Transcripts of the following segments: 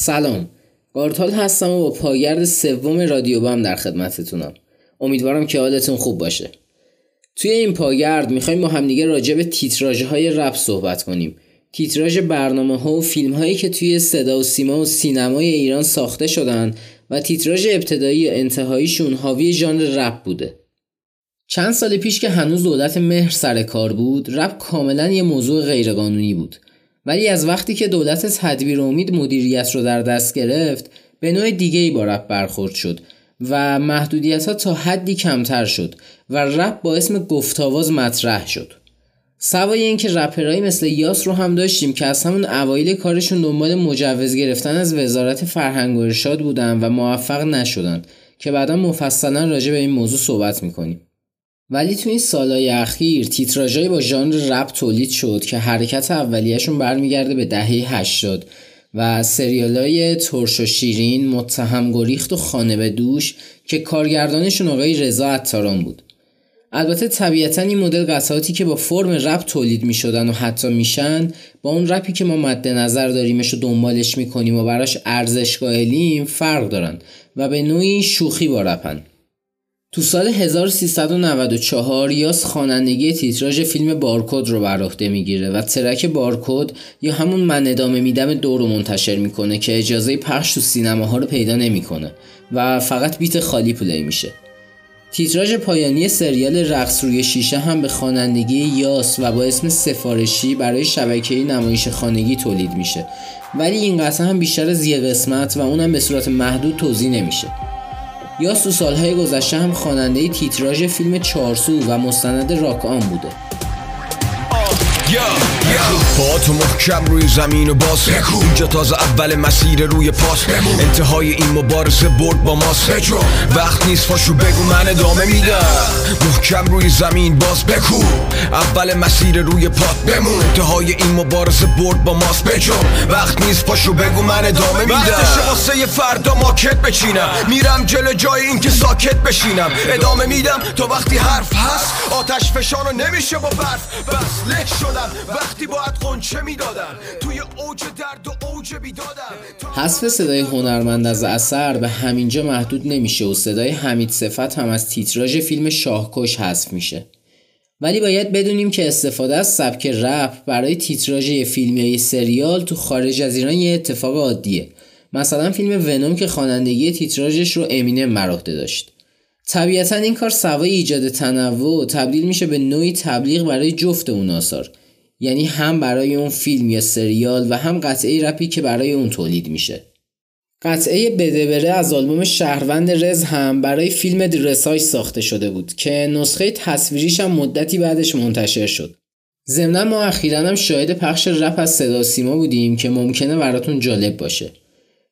سلام. قارتال هستم و با پاگرد سوم رادیو بام در خدمتتونم. امیدوارم که حالتون خوب باشه. توی این پاگرد می‌خوایم با همدیگه راجع به تیتراژ های رپ صحبت کنیم. تیتراژ برنامه ها و فیلم هایی که توی صدا و سیما و سینمای ایران ساخته شدن و تیتراژ ابتدایی و انتهاییشون حاوی ژانر رپ بوده. چند سال پیش که هنوز دولت مهر سر کار بود رپ کاملا یه موضوع غیرقانونی بود. ولی از وقتی که دولت تدبیر امید مدیریت رو در دست گرفت به نوع دیگه ای با رپ برخورد شد و محدودیت ها تا حدی کمتر شد و رپ با اسم گفتاواز مطرح شد. سوای اینکه رپرهایی مثل یاس رو هم داشتیم که از همون اوایل کارشون دنبال مجوز گرفتن از وزارت فرهنگ و ارشاد بودن و موفق نشدن که بعدا مفصلا راجع به این موضوع صحبت می‌کنیم. ولی تو این سالهای اخیر تیتراژهایی با ژانر رپ تولید شد که حرکت اولیهشون برمیگرده به دهه 80 و سریالای ترش و شیرین متهم گریخت و خانه به دوش که کارگردانشون آقای رضا عطاران بود. البته طبیعتا این مدل قطعاتی که با فرم رپ تولید می شدن و حتی میشن با اون رپی که ما مد نظر داریمش و دنبالش می‌کنیم و براش ارزش قائلیم فرق دارن و به نوعی شوخی با رپن. تو سال 1394 یاس خوانندگی تیتراژ فیلم بارکود رو بر عهده می‌گیره و ترک بارکود یا همون من ادامه میدم دو رو منتشر می‌کنه که اجازه پخش تو سینماها رو پیدا نمی‌کنه و فقط بیت خالی پلی میشه. تیتراژ پایانی سریال رقص روی شیشه هم به خوانندگی یاس و با اسم سفارشی برای شبکه نمایش خانگی تولید میشه. ولی این قصه هم بیشتر از یه قسمت و اونم به صورت محدود توضیح نمیشه. یا تو سالهای گذشته هم خواننده تیتراژ فیلم چارسو و مستند راک آن بوده با تو محکم روی زمین و باز. اینجا تازه اول مسیر روی پاس. انتهای این مبارزه برد با ماست. وقت نیست فاشو بگو من ادامه میدم. محکم روی زمین باز. بکو اول مسیر روی پات بمون. انتهای این مبارزه برد با ماست. بجو وقت نیست پاشو بگو من ادامه میدم. وقتش واسه فردا ماکت بچینم. میرم جلو جای این که ساکت بشینم. ادامه میدم. تو وقتی حرف هست آتش فشانو نمیشه با برف. بس له شدم. وقتی باید قنچه می‌دادم توی اوج درد و اوج بیدادم حذف صدای هنرمند از اثر به همینجا محدود نمیشه و صدای حمید صفت هم از تیتراژ فیلم شاهکش حذف میشه. ولی باید بدونیم که استفاده از سبک رپ برای تیتراژ یه فیلم یا سریال تو خارج از ایران یه اتفاق عادیه. مثلا فیلم ونوم که خوانندگی تیتراژش رو امینم بر داشت. طبیعتا این کار سوای ایجاد تنوع تبدیل میشه به نوعی تبلیغ برای جفت اون آثار. یعنی هم برای اون فیلم یا سریال و هم قطعه رپی که برای اون تولید میشه. قطعه بده بره از آلبوم شهروند رز هم برای فیلم درساج ساخته شده بود که نسخه تصویریش هم مدتی بعدش منتشر شد. ضمنا ما اخیرا هم شاهد پخش رپ از صدا سیما بودیم که ممکنه براتون جالب باشه.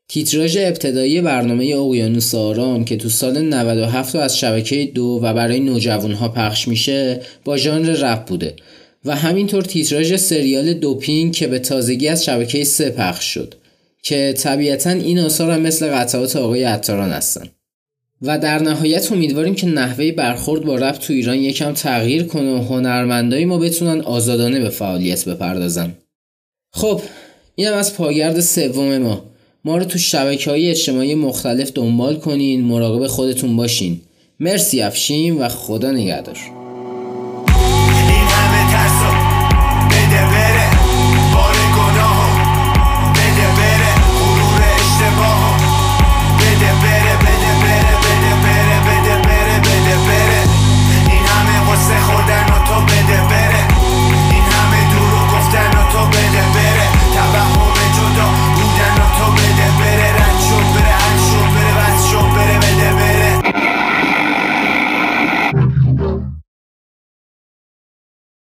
تیتراژ ابتدایی برنامه اقیانوس آرام که تو سال 97 از شبکه دو و برای نوجوانها پخش میشه با ژانر رپ بوده. و همینطور تیتراژ سریال دوپینگ که به تازگی از شبکه سه پخش شد که طبیعتا این آثار هم مثل قطعات آقای عطاران هستن. و در نهایت امیدواریم که نحوه برخورد با رپ تو ایران یکم تغییر کنه و هنرمندای ما بتونن آزادانه به فعالیت بپردازن. خب اینم از پاگرد سوم ما. ما رو تو شبکه های اجتماعی مختلف دنبال کنین مراقب خودتون باشین. مرسی افشین و خدا نگهدار.